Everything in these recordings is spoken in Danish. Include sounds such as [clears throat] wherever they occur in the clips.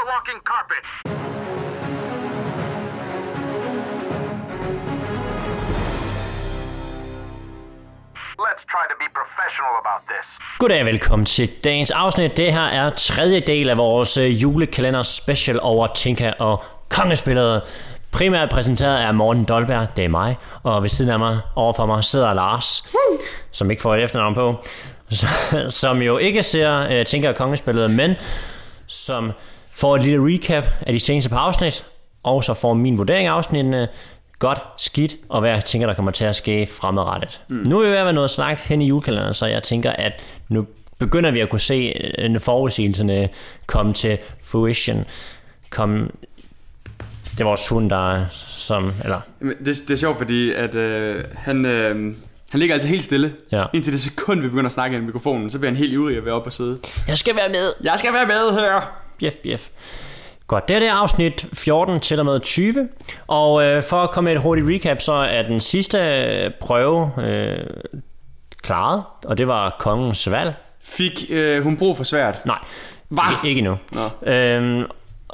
the walking carpet. Let's try to be professional about this. Goddag og velkommen til dagens afsnit. Det her er tredje del af vores øh, julekalender special over Tinka og kongespillet. Primært præsenteret af Morten Dolberg, det er mig, og ved siden af mig, overfor mig, sidder Lars, som ikke får et efternavn på, [laughs] som jo ikke ser uh, Tinka og kongespillet, men som får et lille recap af de seneste par afsnit, og så får min vurdering af afsnittene, godt, skidt, og hvad jeg tænker, der kommer til at ske fremadrettet. Mm. Nu er vi ved at være noget snakket hen i julekalenderen, så jeg tænker, at nu begynder vi at kunne se en forudsigelserne komme til fruition. Komme det er vores hund, der er som, eller... Det, det er sjovt, fordi at, øh, han, øh, han ligger altid helt stille. Ja. Indtil det sekund, vi begynder at snakke i mikrofonen, så bliver han helt ivrig at være oppe og sidde. Jeg skal være med. Jeg skal være med her! Bjef, bjef. Godt, det er det afsnit 14 til og med 20. Og øh, for at komme med et hurtigt recap, så er den sidste øh, prøve øh, klaret, og det var kongens valg. Fik øh, hun brug for svært? Nej, Hva? ikke- ikke nu. Øhm,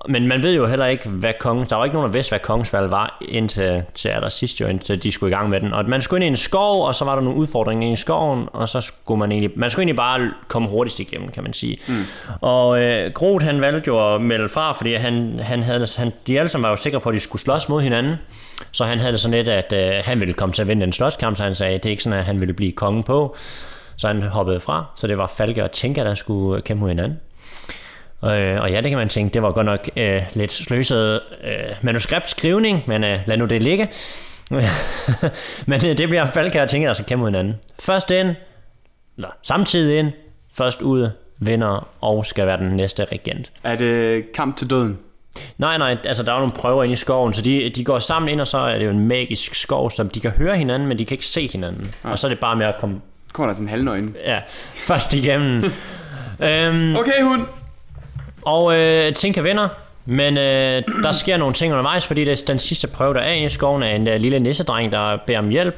men man ved jo heller ikke, hvad kongen... Der var ikke nogen, der vidste, hvad kongens valg var, indtil til aller sidst jo, indtil de skulle i gang med den. Og man skulle ind i en skov, og så var der nogle udfordringer i skoven, og så skulle man egentlig... Man skulle egentlig bare komme hurtigst igennem, kan man sige. Mm. Og øh, Groth, han valgte jo at melde fra, fordi han, han havde, han, de alle sammen var jo sikre på, at de skulle slås mod hinanden. Så han havde det sådan lidt, at øh, han ville komme til at vinde den slåskamp, så han sagde, det er ikke sådan, at han ville blive konge på. Så han hoppede fra, så det var Falke og Tinka, der skulle kæmpe mod hinanden. Øh, og ja, det kan man tænke, det var godt nok øh, lidt sløset øh, manuskriptskrivning, men øh, lad nu det ligge. [laughs] men øh, det bliver Falke og Tinka, der skal kæmpe mod hinanden. Først ind, eller samtidig ind, først ud, vinder og skal være den næste regent. Er det kamp til døden? Nej, nej, altså der er nogle prøver inde i skoven, så de, de går sammen ind, og så er det jo en magisk skov, så de kan høre hinanden, men de kan ikke se hinanden. Ja. Og så er det bare med at komme Kommer der sådan en halvnøgen? ja, først igennem. [laughs] øhm, Okay, hund! Og øh, Tinka vinder, men øh, der sker nogle ting undervejs, fordi det er den sidste prøve, der er inde i skoven, er en uh, lille nissedreng, der beder om hjælp.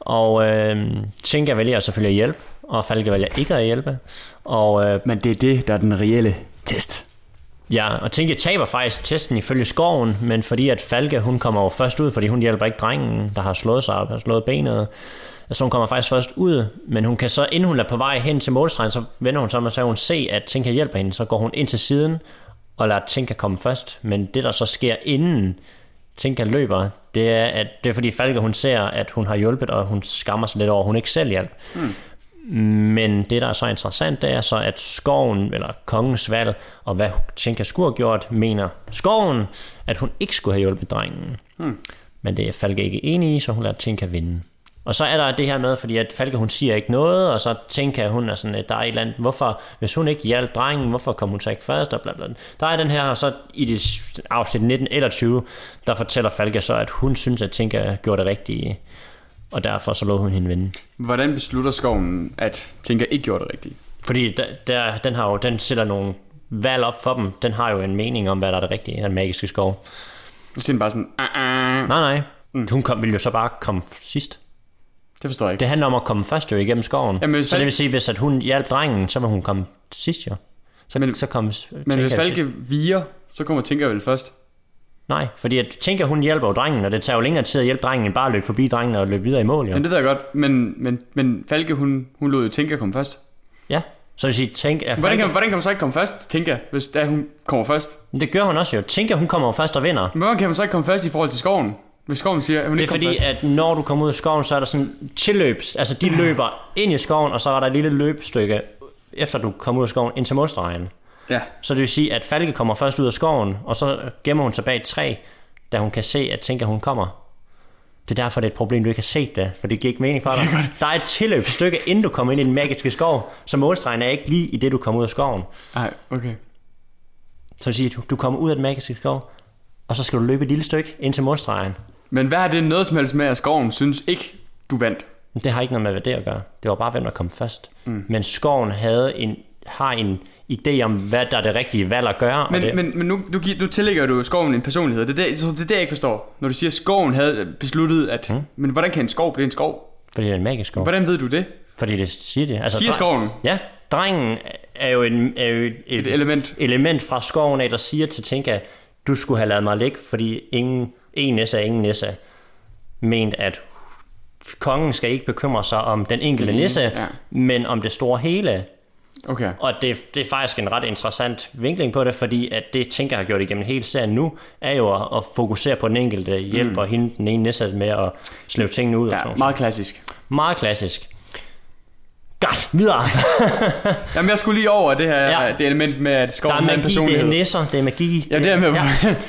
Og øh, Tinka vælger selvfølgelig at hjælpe, og Falke vælger ikke at hjælpe. Og øh, Men det er det, der er den reelle test. ja, og Tinka taber faktisk testen ifølge skoven, men fordi at Falke, hun kommer jo først ud, fordi hun hjælper ikke drengen, der har slået sig op, har slået benet. Så hun kommer faktisk først ud, men hun kan så, inden hun er på vej hen til målstregen, så vender hun sig om, og så kan hun se, at Tinka hjælper hende, så går hun ind til siden og lader Tinka komme først. Men det, der så sker inden Tinka løber, det er, at det er fordi Falke, hun ser, at hun har hjulpet, og hun skammer sig lidt over, at hun ikke selv hjælp. Men det, der er så interessant, det er så, at skoven, eller kongens valg, og hvad Tinka skulle have gjort, mener skoven, at hun ikke skulle have hjulpet drengen. Hmm. Men det er Falke ikke enig i, så hun lader Tinka vinde. Og så er der det her med, fordi at Falke hun siger ikke noget, og så tænker hun er sådan, at der er et eller andet, hvorfor, hvis hun ikke hjalp drengen, hvorfor kom hun så ikke først, og bla bla. Der er den her, og så i det afsnit 19 eller 20, der fortæller Falke så, at hun synes, at Tinka gjorde det rigtige, og derfor så lå hun hende vinde. Hvordan beslutter skoven, at Tinka ikke gjorde det rigtigt? Fordi der, der, den, har jo, den sætter nogle valg op for dem. Den har jo en mening om, hvad der er det rigtige, den magiske skov. Så siger den bare sådan, ah, ah. Nej, nej. Mm. Hun kom, ville jo så bare komme sidst. Det forstår jeg ikke. Det handler om at komme først jo igennem skoven. Jamen, hvis så det vil sige, hvis at hun hjalp drengen, så vil hun komme sidst jo. Så, men, Men- så kom Men hvis Falke viger, så kommer Tinka vel først. Nej, fordi at tænker, hun hjælper jo drengen, og det tager jo længere tid at hjælpe drengen, end bare at løbe forbi drengen og løbe videre i mål, jo. Men det ved jeg godt, men, men, men Falke, hun, hun lod jo Tinka komme først. Ja, så vil sige, tænk, at Hvordan kan, hvordan kan man så ikke komme først, Tinka, hvis da hun kommer først? det gør hun også jo. Tænker, hun kommer jo først og vinder. Men hvordan kan man så ikke komme først i forhold til skoven? Hvis skoven siger, at hun Det er ikke fordi, først. at når du kommer ud af skoven, så er der sådan tilløb. Altså, de løber ind i skoven, og så er der et lille løbstykke, efter du kommer ud af skoven, ind til målstregen. Ja, Så det vil sige, at Falke kommer først ud af skoven, og så gemmer hun sig bag et træ, da hun kan se, at tænker, hun kommer. Det er derfor, det er et problem, du ikke har set det, for det giver ikke mening for dig. Der er et tilløbsstykke, inden du kommer ind i den magiske skov, så målstregen er ikke lige i det, du kommer ud af skoven. nej, okay. Så vil sige, at du, du kommer ud af den magiske skov, og så skal du løbe et lille stykke ind til målstregen. Men hvad har det noget som helst med, at skoven synes ikke, du vandt? Det har ikke noget med hvad det at gøre. Det var bare, hvem der kom først. Mm. Men skoven havde en, har en idé om, hvad der er det rigtige valg at gøre. og Men, det, men, men nu, nu, nu tillægger du skoven en personlighed. Det er det, det, er det jeg ikke forstår. Når du siger, at skoven havde besluttet, at... Mm. Men hvordan kan en skov blive en skov? fordi det er en magisk skov. Hvordan ved du det? Fordi det siger det. Altså, Siger skoven? Ja, drengen er jo, en, er jo et, Et element. element fra skoven af, der siger til Tinka, du skulle have lavet mig ligge, fordi ingen, en nisse er ingen nisse. Ment, at kongen skal ikke bekymre sig om den enkelte nisse, ja. men om det store hele. Okay. Og det, det er faktisk en ret interessant vinkling på det, fordi at det, Tinka har gjort igennem hele serien nu, er jo at, at fokusere på den enkelte hjælp, og hende, den ene nisse med at slæve tingene ud. og sådan Ja, meget klassisk. meget klassisk. Godt, videre. [laughs] Jamen, jeg skulle lige over det her Ja. ja. det element med, at Der skoven er havde en magi, det personlighed. er nisser, det er magi. Ja, det er med. Ja,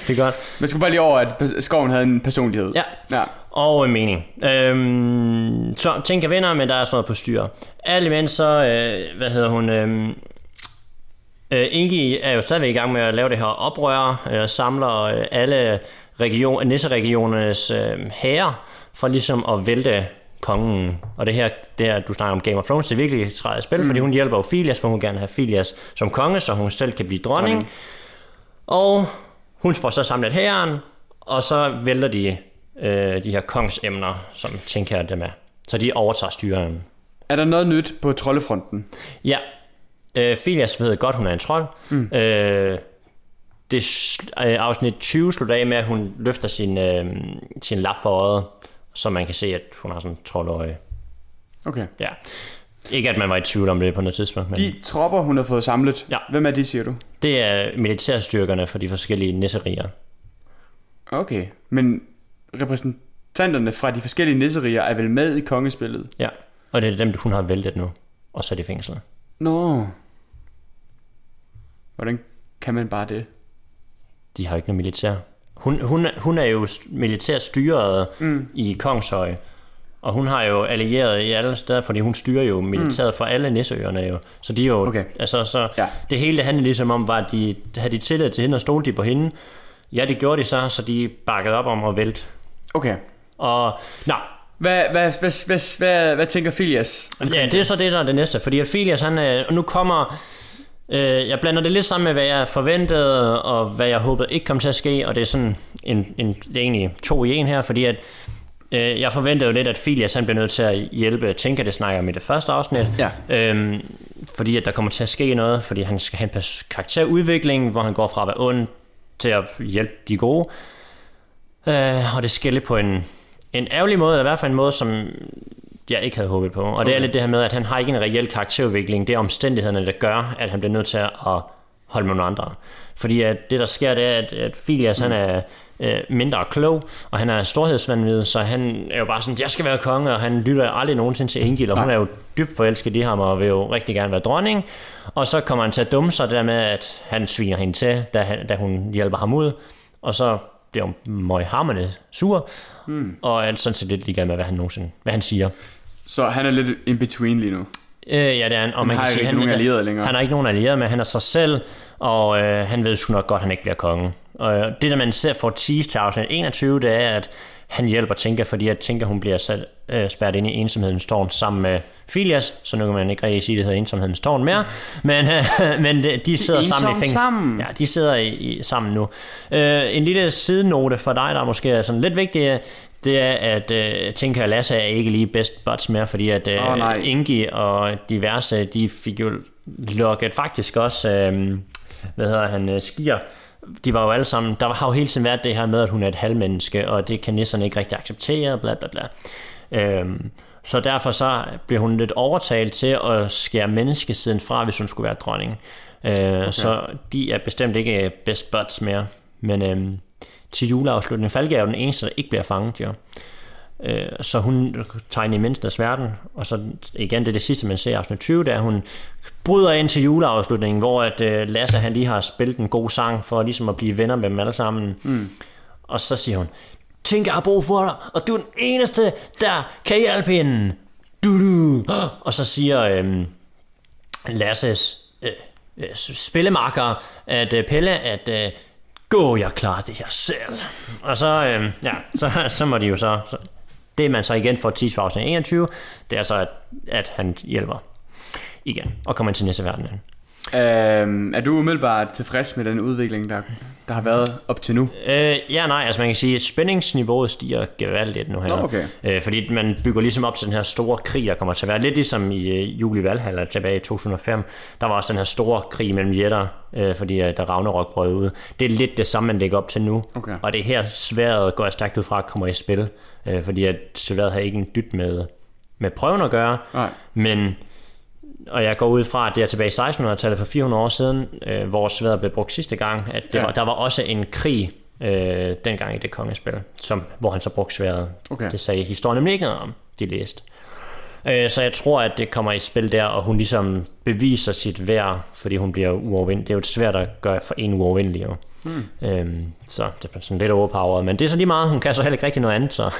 det er godt. [laughs] Man skulle bare lige over, at skoven havde en personlighed. Ja. ja. Og en mening. Øhm, så tænker venner, men der er sådan noget på styr. Alt imens så, øh, hvad hedder hun, øhm, øh, Ingi er jo stadigvæk i gang med at lave det her oprør, øh, samler øh, alle region, nisseregionernes øh, herrer for ligesom at vælte kongen. Og det her, det her, du snakker om Game of Thrones, det er virkelig et træet spil, mm. fordi hun hjælper jo Filias, for hun gerne have Filias som konge, så hun selv kan blive dronning. Dronning. Og hun får så samlet herren, og så vælter de øh, de her kongsemner, som tænker dem er. Så de overtager styringen. Er der noget nyt på troldefronten? Ja, øh, Filias ved godt, hun er en trold. Mm. Øh, det øh, afsnit 20 slutter af med, at hun løfter sin, øh, sin lap for øjet, så man kan se, at hun har sådan en troldøje. Okay. Ja. Ikke at man var i tvivl om det på noget tidspunkt, men De tropper, hun har fået samlet, Ja. hvem er de, siger du? det er militærstyrkerne for de forskellige nisserier. Okay, men repræsentanterne fra de forskellige nisserier er vel med i kongespillet? Ja, og det er dem, hun har væltet nu og sat i fængsel. Nå. Hvordan kan man bare det? de har ikke noget militær. Hun, hun, hun er jo militært styret mm. i Kongshøj, og hun har jo allieret i alle steder, fordi hun styrer jo militæret mm. for alle Nisseøerne jo. Så de er jo, Okay. altså så, Ja. det hele det handlede ligesom om, var, de havde de tillid til hende og stolede de på hende. Ja, det gjorde de så, så de bakkede op om at vælte. Okay. Og, nå, Hvad, hvad, hvad, hvad, hvad, hvad tænker Filias? Ja, det er så det, der er det næste. Fordi Filias, han nu kommer... Øh, jeg blander det lidt sammen med, hvad jeg forventede, og hvad jeg håbede ikke kom til at ske, og det er sådan en, en, det er egentlig to i en her, fordi at øh, jeg forventede jo lidt, at Filias han bliver nødt til at hjælpe Tinker, det snakker om i det første afsnit, Ja. øhm, fordi at der kommer til at ske noget, fordi han skal have en karakterudvikling, hvor han går fra at være ond til at hjælpe de gode, øh, og det sker lidt på en, en ærgerlig måde, eller i hvert fald en måde, som jeg ikke havde håbet på. Og okay. det er lidt det her med, at han har ikke en reel karakterudvikling. Det er omstændighederne, der gør, at han bliver nødt til at holde med nogle andre. Fordi at det, der sker, det er, at, at Filias, mm. han er øh, mindre klog, og han er storhedsvandvid, så han er jo bare sådan, jeg skal være konge, og han lytter aldrig nogensinde til Ingil, og hun er jo dybt forelsket i ham, og vil jo rigtig gerne være dronning. Og så kommer han til at dumme sig det der med, at han sviner hende til, da, han, da hun hjælper ham ud, og så bliver hun møghamrende sur, mm. og er sådan set lidt ligeglad med, hvad han, nogensinde, hvad han siger. Så han er lidt in between lige nu. Øh, ja, det er han. Og man har kan ikke sige, han, nogen allierede længere. Han har ikke nogen allierede med, han er sig selv, og øh, han ved sgu nok godt, at han ikke bliver konge. Og øh, det, der man ser for tease til afsnit 21, det er, at han hjælper Tinka, fordi at Tinka, hun bliver sat, øh, spærret ind i ensomhedens tårn sammen med Filias, så nu kan man ikke rigtig sige, at det hedder ensomhedens tårn mere, men, øh, [laughs] men de- de sidder sammen i fængsel. sammen. Ja, de sidder i, i, sammen nu. Øh, en lille sidenote for dig, der er måske er sådan lidt vigtig, det er, at øh, Tinka og Lasse er ikke lige best buds mere, fordi at øh, nej. Ingi og diverse, de fik jo lukket faktisk også, øh, hvad hedder han, øh, Skier, de var jo alle sammen, der har jo hele tiden været det her med, at hun er et halvmenneske, og det kan nisserne ikke rigtig acceptere, bla bla bla. Øhm, så derfor så bliver hun lidt overtalt til at skære menneskesiden fra, hvis hun skulle være dronning. Øh, okay. Så de er bestemt ikke best buds mere. Men øhm, til juleafslutningen, Falke er jo den eneste, der ikke bliver fanget, jo. Øh, så hun ind i menneskenes verden, og så igen, det er det sidste, man ser i afsnit 20, der hun bryder ind til juleafslutningen, hvor at øh, Lasse han lige har spillet en god sang for ligesom at blive venner med dem alle sammen. Mm. Og så siger hun, Tænk, jeg har brug for dig, og du er den eneste, der kan hjælpe hende. Du, du. [gasps] Og så siger øhm, Lasses øh, øh, spillemarker, at øh, Pelle, at øh, gå, jeg klarer det her selv. Og så, øh, ja, så, [laughs] så må de jo så, så det man så igen får tease for 21, det er så, at, at han hjælper igen, og kommer ind til næste verden. Øhm, er du umiddelbart tilfreds med den udvikling, der der har været op til nu? Øh, ja, nej, altså man kan sige, at spændingsniveauet stiger gevaldigt nu her. Nå, okay. Øh, fordi man bygger ligesom op til den her store krig, der kommer til at være. Lidt ligesom i øh, Juli Valhalla tilbage i 2005. Der var også den her store krig mellem jætter, øh, fordi øh, der Ragnarok brød ud. Det er lidt det samme, man lægger op til nu. Okay. Og det er her sværet går jeg stærkt ud fra, at kommer i spil. Øh, fordi at sværet har ikke en dyt med, med prøven at gøre. Nej. Men og jeg går ud fra, at det er tilbage i 1600-tallet for 400 år siden, øh, hvor sværet blev brugt sidste gang, at det Ja. var, der var også en krig øh, dengang i det kongespil, som, hvor han så brugte sværet. Okay. Det sagde historien nemlig ikke noget om, de læste. Øh, så jeg tror, at det kommer i spil der, og hun ligesom beviser sit værd, fordi hun bliver uovervindelig. Det er jo et svært at gøre for en uovervindelig, jo. Hmm. Øhm, så det er sådan lidt overpowered, men det er så lige meget, hun kan så heller ikke rigtig noget andet, så...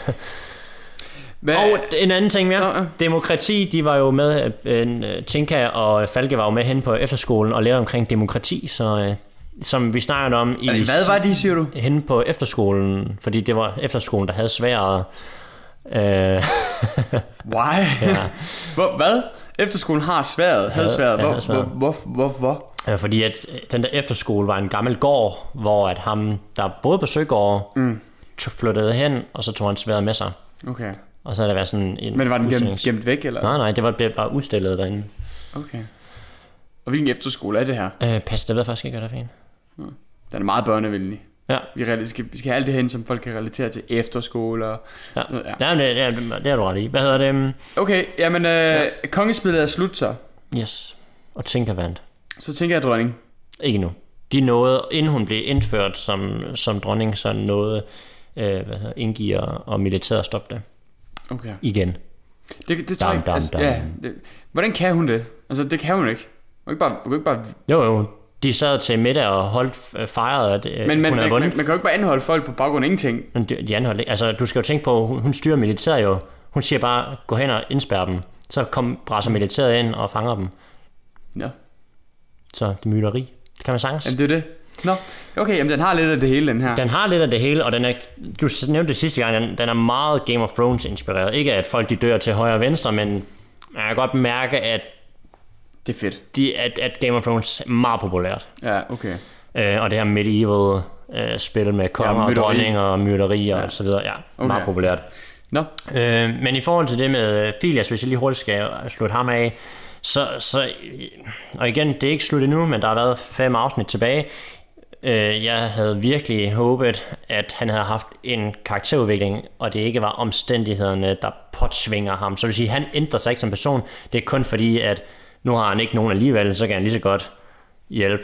Hvad, Og en anden ting mere. Nå, ja. Demokrati, de var jo med, øh, Tinka og Falke var jo med hen på efterskolen og lærte omkring demokrati, så øh, som vi snakkede om i... hvad var de, siger du? Henne på efterskolen, fordi det var efterskolen, der havde sværet. Øh, [laughs] Why? Ja. hvor, hvad? Efterskolen har sværet, havde sværet. ja, Hvor, sværet. hvor, hvor, hvor, hvor? øh, fordi at øh, den der efterskole var en gammel gård, hvor at ham, der boede på Søgård, mm. flyttede hen, og så tog han sværet med sig. Okay. Og så har der været sådan en Men var den gemt, gemt væk, eller? Nej, nej, det var bare udstillet derinde. Okay. Og hvilken efterskole er det her? Øh, pas, det ved jeg faktisk ikke, hvad der er for en. Den er meget børnevenlig. Ja, Vi, reali- skal, vi skal have alt det hen, som folk kan relatere til efterskoler. ja. Noget, ja. Jamen, det, det, det har du ret i. Hvad hedder det? øhm, Okay, jamen, øh, ja. kongespillet er slut så. Yes. Og Tinker vandt. Så tænker jeg, dronning. Ikke nu. De nåede, inden hun blev indført som, som dronning, så nåede øh, hvad hedder, Ingi og, militæret stoppe det Okay. igen. Det, det tror Dam, jeg dam, altså, dam. ja, det, Hvordan kan hun det? Altså, det kan hun ikke. Hun kan ikke bare... Hun kan ikke bare Jo, jo. De sad til middag og holdt øh, fejrede, at øh, men man, hun havde man, man, vundet. man, kan jo ikke bare anholde folk på baggrund af ingenting. Men de, de anholdt. Altså, du skal jo tænke på, hun, hun styrer militæret jo. Hun siger bare, gå hen og indspærre dem. Så kom, brasser militæret ind og fanger dem. Ja. Så det er myteri. Det kan man sagtens. Jamen, det er det. Nå, okay, jamen den har lidt af det hele, den her. Den har lidt af det hele, og den er, du nævnte det sidste gang, den, den er meget Game of Thrones inspireret. Ikke at folk de dør til højre og venstre, men jeg kan godt mærke, at, Det er fedt. de, at, at Game of Thrones er meget populært. Ja, okay. Øh, og det her medieval øh, spil med konger og mytteri. dronninger og mytteri og så videre, ja, okay. meget populært. Nå, Øh, men i forhold til det med Filias, hvis jeg lige hurtigt skal slutte ham af, så, så, og igen, det er ikke slut endnu, men der har været fem afsnit tilbage. Øh, jeg havde virkelig håbet, at han havde haft en karakterudvikling, og det ikke var omstændighederne, der påtvinger ham. Så det vil sige, at han ændrer sig ikke som person. Det er kun fordi, at nu har han ikke nogen alligevel, så kan han lige så godt hjælpe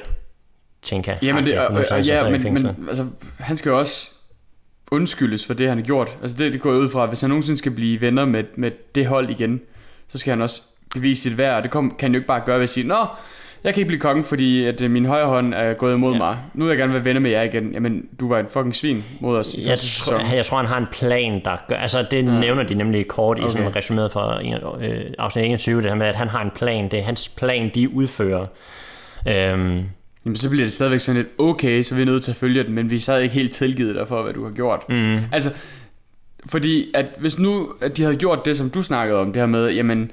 Tinka. jamen det, og, og, ja, men, men altså, han skal jo også undskyldes for det, han har gjort. Altså det, det går ud fra, hvis han nogensinde skal blive venner med, med det hold igen, så skal han også bevise sit værd, og det kom, kan han jo ikke bare gøre ved at sige, Nå, jeg kan ikke blive konge, fordi at øh, min højre hånd er gået imod ja. mig. Nu vil jeg gerne være venner med jer igen. Jamen, du var en fucking svin mod os i Jeg, første sæson. tror, jeg tror, han har en plan, der gør... Altså, det ja. nævner de nemlig kort i Okay. sådan resumeret for en, øh, afsnit 21, det her med, at han har en plan. Det er hans plan, de udfører. Øhm, Jamen, så bliver det stadigvæk sådan lidt, okay, så vi er nødt til at følge den, men vi er stadig ikke helt tilgivet dig for, hvad du har gjort. Mm. Altså, fordi at hvis nu at de havde gjort det, som du snakkede om, det her med, jamen,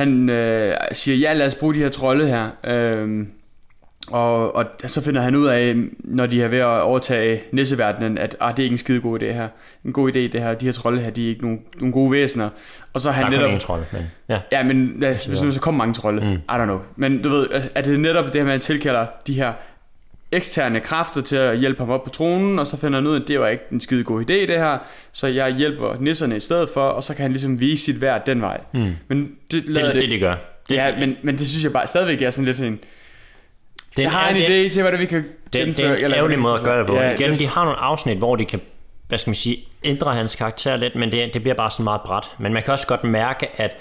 han øh, siger, ja, lad os bruge de her trolde her, øhm, og, og så finder han ud af, når de er ved at overtage nisseverdenen, at ah, det er ikke en skide god idé her. En god idé det her, de her trolde her, de er ikke nogen, nogen gode væsener. Og så er der han er kun netop... en trold, men ja. Ja, men lad, hvis nu så kommer mange trolde. Mm. I don't know. Men du ved, er det netop det her med, at han tilkalder de her eksterne kræfter til at hjælpe ham op på tronen, og så finder han ud af, at det var ikke en skide god idé det her, så jeg hjælper nisserne i stedet for, og så kan han ligesom vise sit værd den vej. Mm. Men det Det det, det, de gør. Det, Ja, men, men det synes jeg bare stadigvæk er sådan lidt en... det, Jeg har en idé til, hvordan vi kan Det, det er gennemføre- en ærgerlig måde at gøre det på. Ja, Ja, Igen, det- de har nogle afsnit, hvor de kan hvad skal man sige, ændre hans karakter lidt, men det, det bliver bare sådan meget bræt. Men man kan også godt mærke, at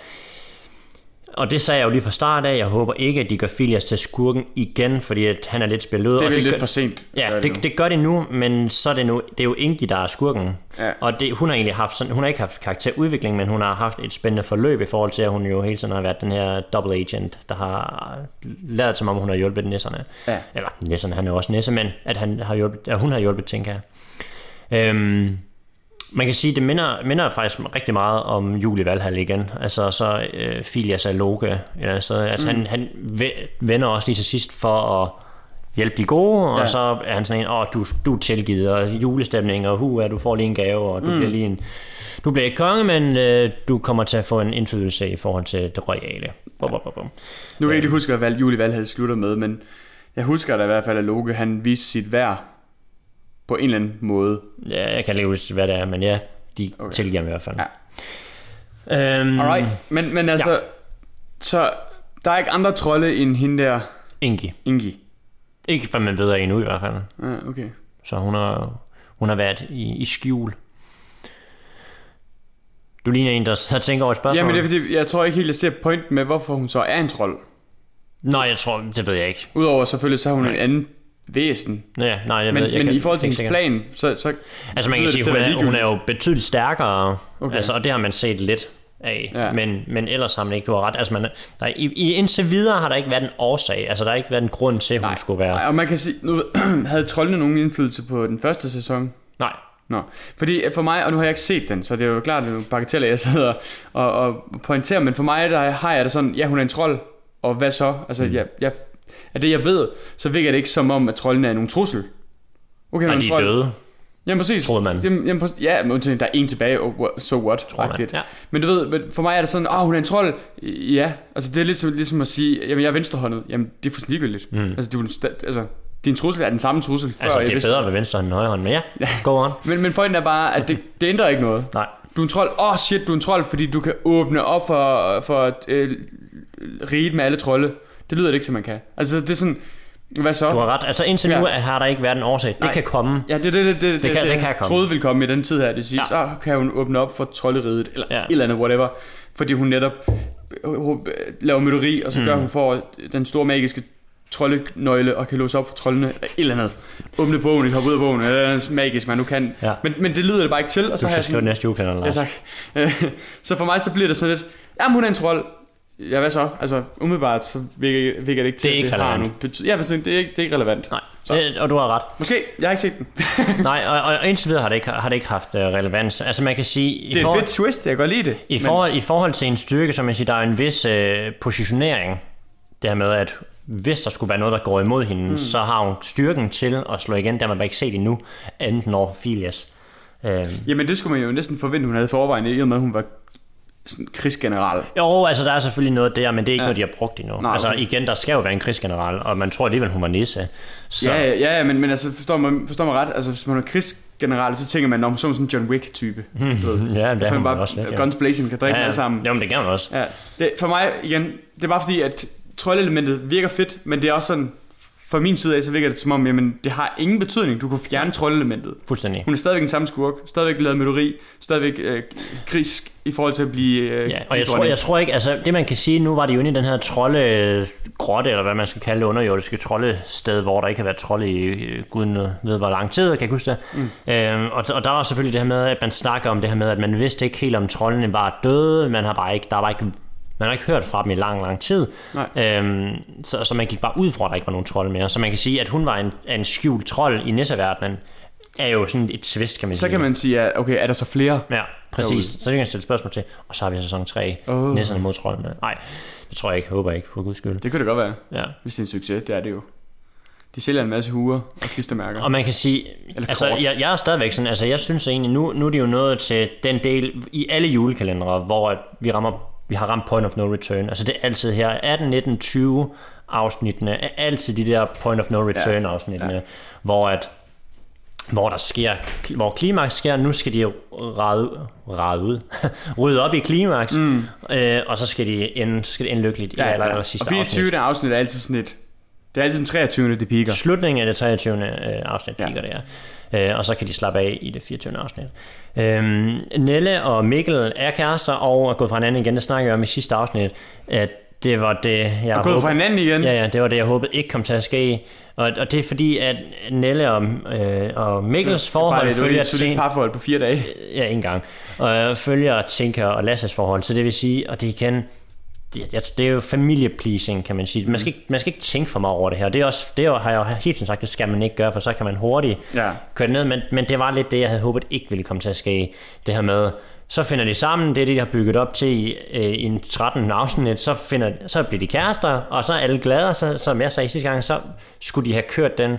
og det sagde jeg jo lige fra start af, jeg håber ikke, at de gør Filias til skurken igen, fordi at han er lidt spillet ud. Det er og lidt gør, for sent. Ja, det, nu. det gør det nu, men så er det, nu, det er jo Ingi, der er skurken. Ja. Og det, hun har egentlig haft sådan, hun har ikke haft karakterudvikling, men hun har haft et spændende forløb i forhold til, at hun jo hele tiden har været den her double agent, der har lavet som om, hun har hjulpet nisserne. Ja. Eller nisserne, han er jo også nisse, men at, han har hjulpet, at hun har hjulpet Tinka. Øhm, man kan sige, det minder, minder faktisk rigtig meget om Julie Valhall igen. Altså så øh, Filias er Loke. Eller så, at mm. han, han ve- vender også lige til sidst for at hjælpe de gode, og Ja. så er han sådan en, åh, du, du er tilgivet, og julestemning, og hu, du får lige en gave, og du mm. bliver lige en... Du bliver ikke konge, men øh, du kommer til at få en indflydelse i forhold til det royale. Bum, bum, bum. Nu kan jeg ikke lige huske, hvad Julie Valg havde sluttet med, men jeg husker da i hvert fald, at Loke han viste sit værd på en eller anden måde. Ja, jeg kan ikke huske, hvad det er, men ja, de okay. Tilgiver mig i hvert fald. Ja. Øhm, Alright, men, men altså, Ja. ja. så der er ikke andre trolde end hende der, Ingi. Ingi. Ikke hvad man ved af endnu i hvert fald. Ja, okay. Så hun har, hun har været i, i skjul. Du ligner en, der har tænkt over et spørgsmål. Jamen det er fordi, jeg tror ikke helt, jeg ser pointen med, hvorfor hun så er en trold. Nej, jeg tror, det ved jeg ikke. Udover selvfølgelig, så er hun en anden væsen. Ja, nej, jeg Men, ved, jeg men kan, i forhold til hendes plan, så, så Altså man kan sige, hun er, hun er ligegyldigt. jo betydeligt stærkere, okay. Altså, og det har man set lidt af, ja. Men, men ellers har man ikke, du har ret. Altså man, der, i, i, indtil videre har der ikke været en årsag, altså der har ikke været en grund til, at hun skulle være... Nej, og man kan sige, nu [clears throat] havde troldene nogen indflydelse på den første sæson? Nej, Nå, fordi for mig, og nu har jeg ikke set den, så det er jo klart, at det er bagateller, jeg sidder og, og pointerer, men for mig der har jeg det sådan, ja, hun er en trold, og hvad så? Altså, mm. jeg, jeg, af det jeg ved, så virker det ikke som om, at troldene er nogen trussel. Okay, en de er trold. døde, Jamen præcis. troede man. Jamen, jamen, præcis. ja, men der er en tilbage, og what- so what, Tror man, ja. Men du ved, men for mig er det sådan, åh, oh, hun er en trold. Ja, altså det er ligesom, ligesom at sige, jamen jeg er venstrehåndet. Jamen det er fuldstændig ligegyldigt. Mm. Altså, du, altså, din trussel er den samme trussel før altså det er vidste- bedre ved venstre end højre hånd, men ja, go on. Men, men pointen er bare, at det, det ændrer ikke noget. Nej, Du er en trold. Åh oh, shit, du er en trold, fordi du kan åbne op for, for øh, riget med alle trolde. Det lyder det ikke, som man kan. Altså det er sådan, hvad så? du har ret. Altså indtil Ja. nu har der ikke været en årsag. Det Nej. kan komme. Ja, det det, det, det, det, kan- det, det kan komme. troede ville komme i den tid her. Det siger, Ja. så kan hun åbne op for trolderiget, eller Ja. et eller andet, whatever. Fordi hun netop øh, hun laver mytteri, og så mm. gør hun for den store magiske troldenøgle og kan låse op for troldene, eller et eller andet. Åbne bogen, hoppe ud af bogen, eller magisk, man nu kan. Ja. Men, men det lyder det bare ikke til, og Du så har skal skrive sådan, næste julekalender, Ja, tak. Øh, [laughs] så for mig så bliver det sådan lidt, jamen hun er en trold. Ja, hvad så? Altså, umiddelbart så virker, virker det ikke til, Det er at ikke det har relevant. nogen bety- Ja, men det er ikke, det er ikke relevant. Nej, Så. det, og du har ret. Måske, jeg har ikke set den. [laughs] Nej, og, og indtil videre har det ikke, har det ikke haft uh, relevans. Altså man kan sige... I det er et forhold- fedt twist, jeg kan godt lide det. I, forhold, I forhold til en styrke, som man siger, der er en vis øh, positionering, det her med, at hvis der skulle være noget, der går imod hende, mm. så har hun styrken til at slå igen, der man bare ikke set endnu, enten over Filias. Øh, Jamen det skulle man jo næsten forvente, hun havde forvejen, i og med at hun var sådan krigsgeneral. jo, altså der er selvfølgelig noget der, men det er ikke ja. Noget, de har brugt endnu. Nej, altså okay. igen, der skal jo være en krigsgeneral, og man tror alligevel, hun var nisse. Så, Ja, ja, ja, men, men altså, forstår man, forstår man ret? Altså, hvis man er krigsgeneral, så tænker man, om så hun sådan en John Wick-type. Mm. [laughs] ja, det er hun bare også lidt. Ja. guns blazing, kan drikke Ja, ja, alle sammen. Jo, men det kan man også. Ja, det, for mig igen, det er bare fordi, at troldelementet virker fedt, men det er også sådan, fra min side af, så virker det som om, jamen, det har ingen betydning. Du kunne fjerne troldelementet. Fuldstændig. Hun er stadigvæk den samme skurk, stadigvæk lavet mytteri, stadigvæk øh, krisk i forhold til at blive øh, Ja, og jeg tror, jeg tror ikke, altså det man kan sige, nu var de jo inde i den her trolde grotte, eller hvad man skal kalde det, underjordiske troldested, hvor der ikke har været trolde i øh, guden ved hvor lang tid, kan jeg huske det. Mm. Øhm, og, og der var selvfølgelig det her med, at man snakker om det her med, at man vidste ikke helt, om troldene var døde, man har bare ikke, der var ikke man har ikke hørt fra dem i lang, lang tid. Nej. Øhm, så, så man gik bare ud fra, at der ikke var nogen trolde mere. Så man kan sige, at hun var en, en skjult trold i nisseverdenen, er jo sådan et twist, kan man Så sige. kan man sige, at okay, er der så flere? Ja, præcis. Derude. Så det kan jeg stille spørgsmål til. Og så har vi sæson 3, Åh. oh. Nisserne mod troldene. Nej, det tror jeg ikke. Håber jeg ikke, for guds skyld. Det kunne det godt være, Ja. hvis det er en succes. Det er det jo. De sælger en masse huer og klistermærker. Og man kan sige, Eller altså kort. jeg, jeg er stadigvæk sådan, altså jeg synes egentlig, nu, nu er det jo nået til den del i alle julekalendere, hvor at vi rammer, vi har ramt point of no return. Altså det er altid her, 18, 19, 20 afsnittene, er altid de der point of no return afsnittene, ja. hvor at hvor der sker, hvor klimaks sker, nu skal de rade, rade ud, [laughs] rydde op i klimaks, mm. øh, og så skal de ende, skal det ende lykkeligt i aller, aller sidste og 24. afsnit. afsnit er altid sådan et... Det er altid den 23. det piker. Slutningen af det 23. øh, afsnit Ja. ja. det er. Øh, og så kan de slappe af i det 24. afsnit. Øhm, Nelle og Mikkel er kærester og er gået fra hinanden igen. Det snakker jeg om i sidste afsnit. At det var det, jeg Og gået fra hinanden igen. Ja, ja, det var det, jeg håbede ikke kom til at ske. Og, og det er fordi, at Nelle og, øh, og Mikkels Bare forhold det, det var følger et parforhold på fire dage. Ja, ikke engang. Og jeg følger Tinker og Lasses forhold, så det vil sige, og det igen, det, jeg- det er jo familiepleasing, kan man sige. Man skal, ikke, man skal ikke tænke for meget over det her. Det, er også, det har jeg jo helt tiden sagt, det skal man ikke gøre, for så kan man hurtigt Ja. køre det ned. Men, men det var lidt det, jeg havde håbet ikke ville komme til at ske. Det her med, Så finder de sammen, det er det, de har bygget op til i, øh, i en 13 afsnit, så, finder, så bliver de kærester, og så er alle glade, så, som jeg sagde sidste gang, så skulle de have kørt den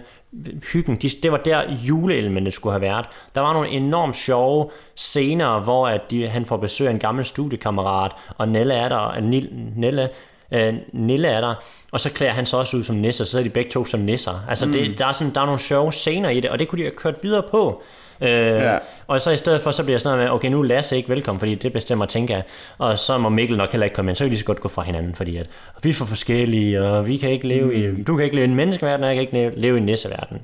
hyggen, de, det var der juleelementet skulle have været. Der var nogle enormt sjove scener, hvor at de, han får besøg af en gammel studiekammerat, og Nelle er der, og Nelle, øh, Nille er der, og så klæder han sig også ud som nisser, så er de begge to som nisser. Altså mm. det, der, er sådan, der er nogle sjove scener i det, og det kunne de have kørt videre på. Øh, ja. Og så i stedet for, så bliver jeg sådan noget med, okay, nu er Lasse ikke velkommen, fordi det bestemmer, jeg. Og så må Mikkel nok heller ikke komme ind, så kan vi lige så godt gå fra hinanden, fordi at, vi er for forskellige, og vi kan ikke leve mm. i, du kan ikke leve i en menneskeverden, og jeg kan ikke leve i en nisseverden.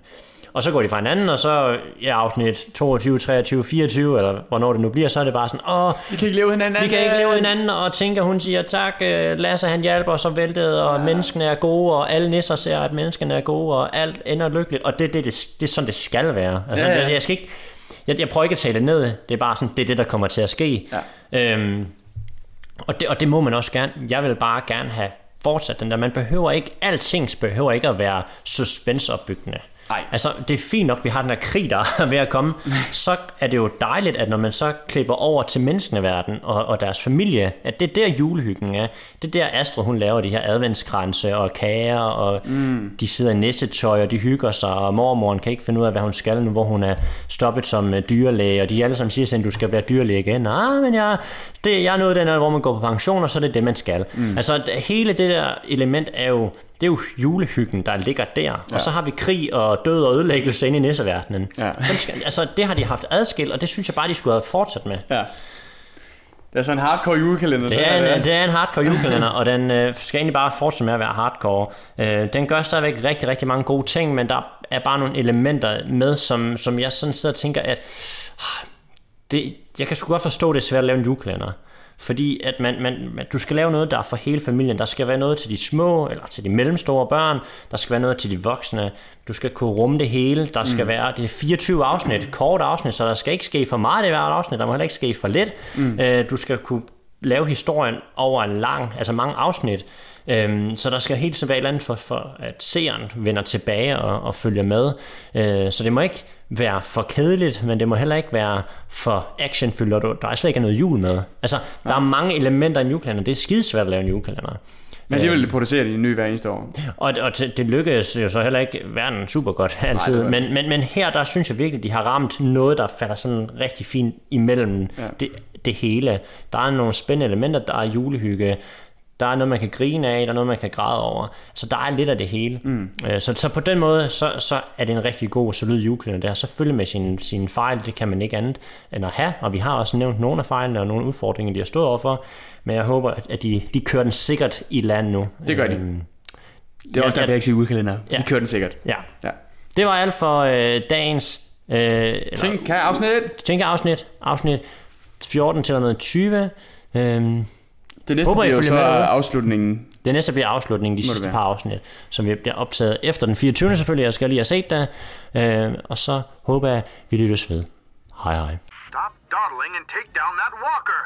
Og så går de fra hinanden, og så ja, afsnit 22, 23, 24, eller hvornår det nu bliver, så er det bare sådan, åh, vi kan ikke leve hinanden. Vi kan ikke leve hinanden, og tænker, hun siger, tak, øh, Lasse han hjælper, og så væltet, og ja. menneskene er gode, og alle nisser ser, at menneskene er gode, og alt ender lykkeligt, og det, det, det, det er sådan, det skal være. Altså, ja, ja. Jeg, skal ikke, jeg, jeg prøver ikke at tale det ned, det er bare sådan, det er det, der kommer til at ske. Ja. Øhm, og, det, og det må man også gerne. Jeg vil bare gerne have fortsat den der. Man behøver ikke, alting behøver ikke at være suspenseopbyggende. Nej. Altså, det er fint nok, at vi har den her krig, der er ved at komme. Så er det jo dejligt, at når man så klipper over til menneskene verden og, og deres familie, at det er der julehyggen er. Det er der Astrid, hun laver de her adventskranse og kager, og mm. de sidder i næssetøj, og de hygger sig, og mormoren kan ikke finde ud af, hvad hun skal nu, hvor hun er stoppet som uh, dyrlæge, og de alle sammen siger at du skal være dyrlæge igen. Nej, men jeg, det, jeg er noget den her, hvor man går på pension, og så er det det, man skal. Mm. Altså, hele det der element er jo det er jo julehyggen, der ligger der. Ja. Og så har vi krig og død og ødelæggelse inde i nisseverdenen. Ja. Skal, altså, det har de haft adskilt, og det synes jeg bare, de skulle have fortsat med. Ja. Det er sådan en hardcore julekalender. Det er, en, det er en hardcore julekalender, og den øh, skal egentlig bare fortsætte med at være hardcore. Øh, den gør stadigvæk rigtig, rigtig mange gode ting, men der er bare nogle elementer med, som, som jeg sådan sidder og tænker, at ah, det, jeg kan sgu godt forstå, det er svært at lave en julekalender. Fordi at man, man, man, du skal lave noget, der er for hele familien. Der skal være noget til de små, eller til de mellemstore børn. Der skal være noget til de voksne. Du skal kunne rumme det hele. Der skal mm. være det er 24 afsnit, kort afsnit, så der skal ikke ske for meget i hvert afsnit. Der må heller ikke ske for lidt. Mm. Øh, du skal kunne lave historien over en lang, altså mange afsnit. Øhm, så der skal helt tiden være et eller andet for, for, at seeren vender tilbage og, og følger med. Øh, så det må ikke være for kedeligt, men det må heller ikke være for actionfyldt, og der er slet ikke noget jul med. Altså, der ja. er mange elementer i en julekalender. Det er skidesvært at lave en julekalender. Men det vil producere de ny hver eneste år. Og, og det, det lykkedes jo så heller ikke verden super godt altid. Nej, men, men, men her, der synes jeg virkelig, de har ramt noget, der falder sådan rigtig fint imellem ja. det, det hele. Der er nogle spændende elementer, der er julehygge, der er noget, man kan grine af, der er noget, man kan græde over. Så der er lidt af det hele. Mm. Øh, så, så på den måde, så, så er det en rigtig god, solid julekalender der. Selvfølgelig med sine, sin fejl, det kan man ikke andet end at have. Og vi har også nævnt nogle af fejlene og nogle udfordringer, de har stået overfor. Men jeg håber, at de, de kører den sikkert i land nu. Det gør de. Øhm, det er også derfor, jeg ikke siger julekalender. Ja. De kører den sikkert. Ja. ja. Det var alt for øh, dagens... Øh, Tænk, kan afsnit? Tænk afsnit. Afsnit 14 til 120. Øhm, det næste Håber, bliver jo så afslutningen. Det næste bliver afslutningen, de Må sidste par afsnit, som vi bliver optaget efter den 24. selvfølgelig. Jeg skal lige have set det. Øh, og så håber jeg, vi lyttes ved. Hej hej. Stop dawdling and take down that walker.